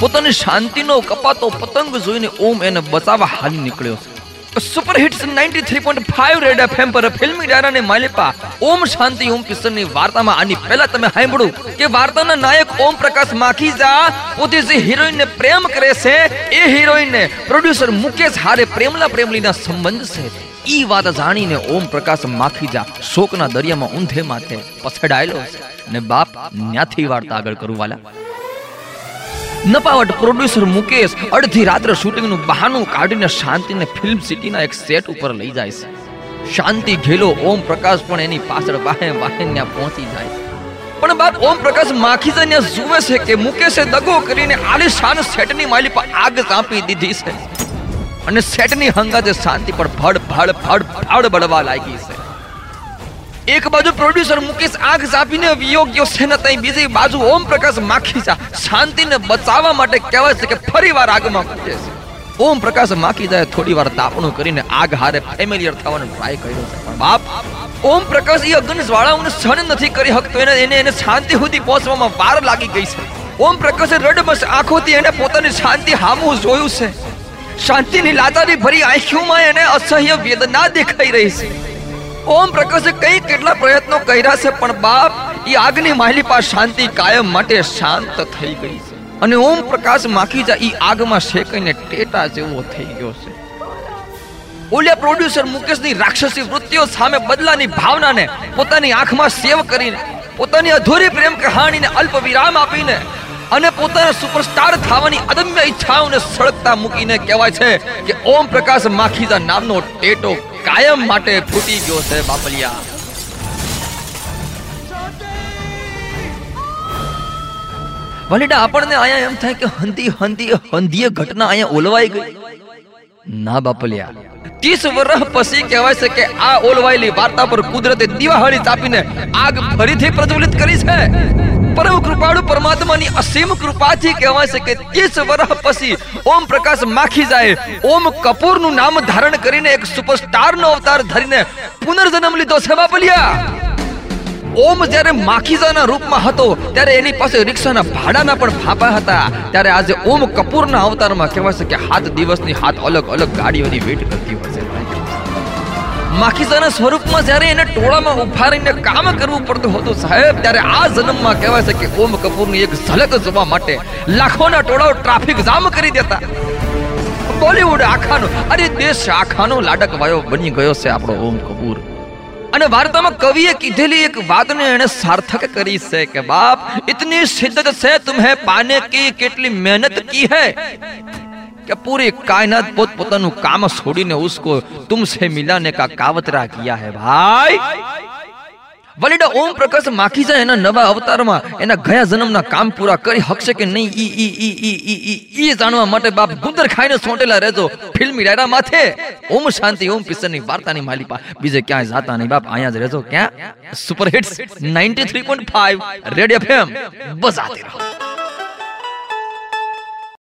પોતાની શાંતિનો કપાતો પતંગ જોઈને ઓમ એને બચાવવા હાલી નીકળ્યો. સુપર હિટ્સ 93.5 રેડ એફએમ પર ફિલ્મી ડાયરાને માલિપા. ઓમ શાંતિ ઓમ કિશનની વાર્તામાં આની પહેલા તમે સાંભળ્યું કે વાર્તાના નાયક ઓમ પ્રકાશ માખીજા પોતે જે હિરોઈનને પ્રેમ કરે છે. એ હિરોઈનને પ્રોડ્યુસર મુકેશ હારે પ્રેમલા પ્રેમલીના સંબંધ છે. ઈ વાત જાણીને ઓમ પ્રકાશ માખીજા શોકના દરિયામાં ઊંધે માથે પછડાયેલો છે. ને બાપ ન્યાથી વાર્તા આગળ કરું વાલા. નપાવટ પ્રોડ્યુસર મુકેશ અડધી રાત્રે શૂટિંગનું બહાનું કાઢીને શાંતિને ફિલ્મ સિટીના એક સેટ ઉપર લઈ જાય છે. શાંતિ ઘેલો ઓમ પ્રકાશ પણ એની પાછળ વાહે વાહે ત્યાં પહોંચી જાય. પણ બાદ ઓમ પ્રકાશ માખી જઈને જુએ છે કે મુકેશે દગો કરીને આલિશાન સેટની માલી પર આગ કાપી દીધી છે. અને સેટની હંગાતે શાંતિ પર ભડ ભડ ભડ ભડ બળવા લાગી છે. એક બાજુ પ્રોડ્યુસર મુકેશ આગ ઝાપીને વિયોગ્યો છે ને તઈ બીજી બાજુ ઓમ પ્રકાશ માખીજા. શાંતિને બચાવવા માટે કહેવાય છે કે ફરીવાર આગમાં કૂદે છે. ઓમ પ્રકાશ માખીજાએ થોડી વાર તાપણું કરીને આગ હારે ફેમિલિયર થવાનો ટ્રાય કર્યો છે. પણ બાપ ઓમ પ્રકાશ એ અગ્નિ જ્વાળાઓને સહન નથી કરી શકતો. એને એને એને શાંતિ સુધી પહોંચવામાં વાર લાગી ગઈ છે. ઓમ પ્રકાશે રડમસ આંખોથી એને પોતાની શાંતિ હામું જોયું છે. શાંતિની લાતારી ભરી આંખોમાં એને અસહ્ય વેદના દેખાઈ રહી છે. ઓમ પ્રકાશે કઈ કેટલા પ્રયત્નો કર્યા છે, પણ બાપ એ આગની માહિલી પાસે શાંતિ કાયમ માટે શાંત થઈ ગઈ છે. અને ઓમ પ્રકાશ માખીજા ઈ આગમાં શેકઈને ટેટા જેવો થઈ ગયો છે. ઓલિયા પ્રોડ્યુસર મુકેશની રાક્ષસી વૃત્તિઓ સામે બદલાની ભાવનાને પોતાની આંખમાં સેવ કરીને, પોતાની અધૂરી પ્રેમ કહાણીને અલ્પ વિરામ આપીને અને પોતાના સુપરસ્ટાર થવાની અદમ્ય ઈચ્છાઓને સળગતા મૂકીને કહેવાય છે કે ઓમ પ્રકાશ માખીજા નામનો ટેટો કાયમ માટે ફૂટી ગયો છે બાપલિયા. વલીડા આપણને અહીંયા એમ થાય કે હંધી હંધી, હંધીય ઘટના અહીંયા ઓલવાઈ ગઈ. ના બાપલિયા. ત્રીસ વર્ષ પછી કહેવાય છે કે આ ઓલવાયેલી વાર્તા પર કુદરતે દિવાહળી ચાપીને આગ ફરીથી પ્રજ્વલિત કરી છે. પરમ કૃપાળુ પરમાત્માની અસીમ કૃપાથી કહેવાય છે કે ત્રીસ વર્ષ પછી ઓમ પ્રકાશ માખીજાએ ઓમ કપૂરનું નામ ધારણ કરીને એક સુપરસ્ટારનો અવતાર ધરીને પુનર્જન્મ લીધો છે બાપલિયા. ઓમ જ્યારે માખીજાના રૂપમાં હતો, ત્યારે એની પાસે રિક્ષાના ભાડાના પણ ફાફા હતા. ત્યારે આજે ઓમ કપૂરના અવતારમાં કહેવાય છે કે હાથ દિવસની હાથ અલગ અલગ ગાડીઓની વેટ કરતી હોય છે. માખીજાના સ્વરૂપમાં જ્યારે એને ટોળામાં ઊભા રહીને કામ કરવું પડતું હતું, સાહેબ, ત્યારે આ જન્મમાં કહેવાય છે કે ઓમ કપૂરની એક ઝલક જોવા માટે લાખોના ટોળાઓ ટ્રાફિક જામ કરી દેતા. બોલીવુડ આખાનો, અરે દેશ આખાનો લાડક વાયો બની ગયો છે આપણો ઓમ કપૂર. અને વાર્તામાં કવિએ કીધેલી એક વાતને એને સાર્થક કરી છે કે, બાપ, ઇતની શિદ્દત છે, તુમ્હે પાને કી, કેટલી મહેનત કી હૈ? કે પૂરી કાયનાત પોત પોતાનું કામ છોડીને ઉસકો તુમસે મિલાને કા કાવતરા કિયા હે ભાઈ? વલીડા ઓમ પ્રકાશ માખીજા એના નવા અવતારમાં, એના ગયા જન્મના કામ પૂરા કરી હકશે કે નહીં, ઈ ઈ ઈ ઈ ઈ ઈ ઈ જાણવા માટે બાપ ગુંદર ખાઈને સોંટેલા રહેજો ફિલ્મી ડાયરા માથે. ઓમ શાંતિ, ઓમ પિસરની વાર્તાની માલિપા બીજે ક્યાંય જાતા નહીં બાપ, અહીંયા જ રહેજો. ક્યાં? સુપર હિટ્સ 93.5 રેડ એફએમ બજાતે રહો.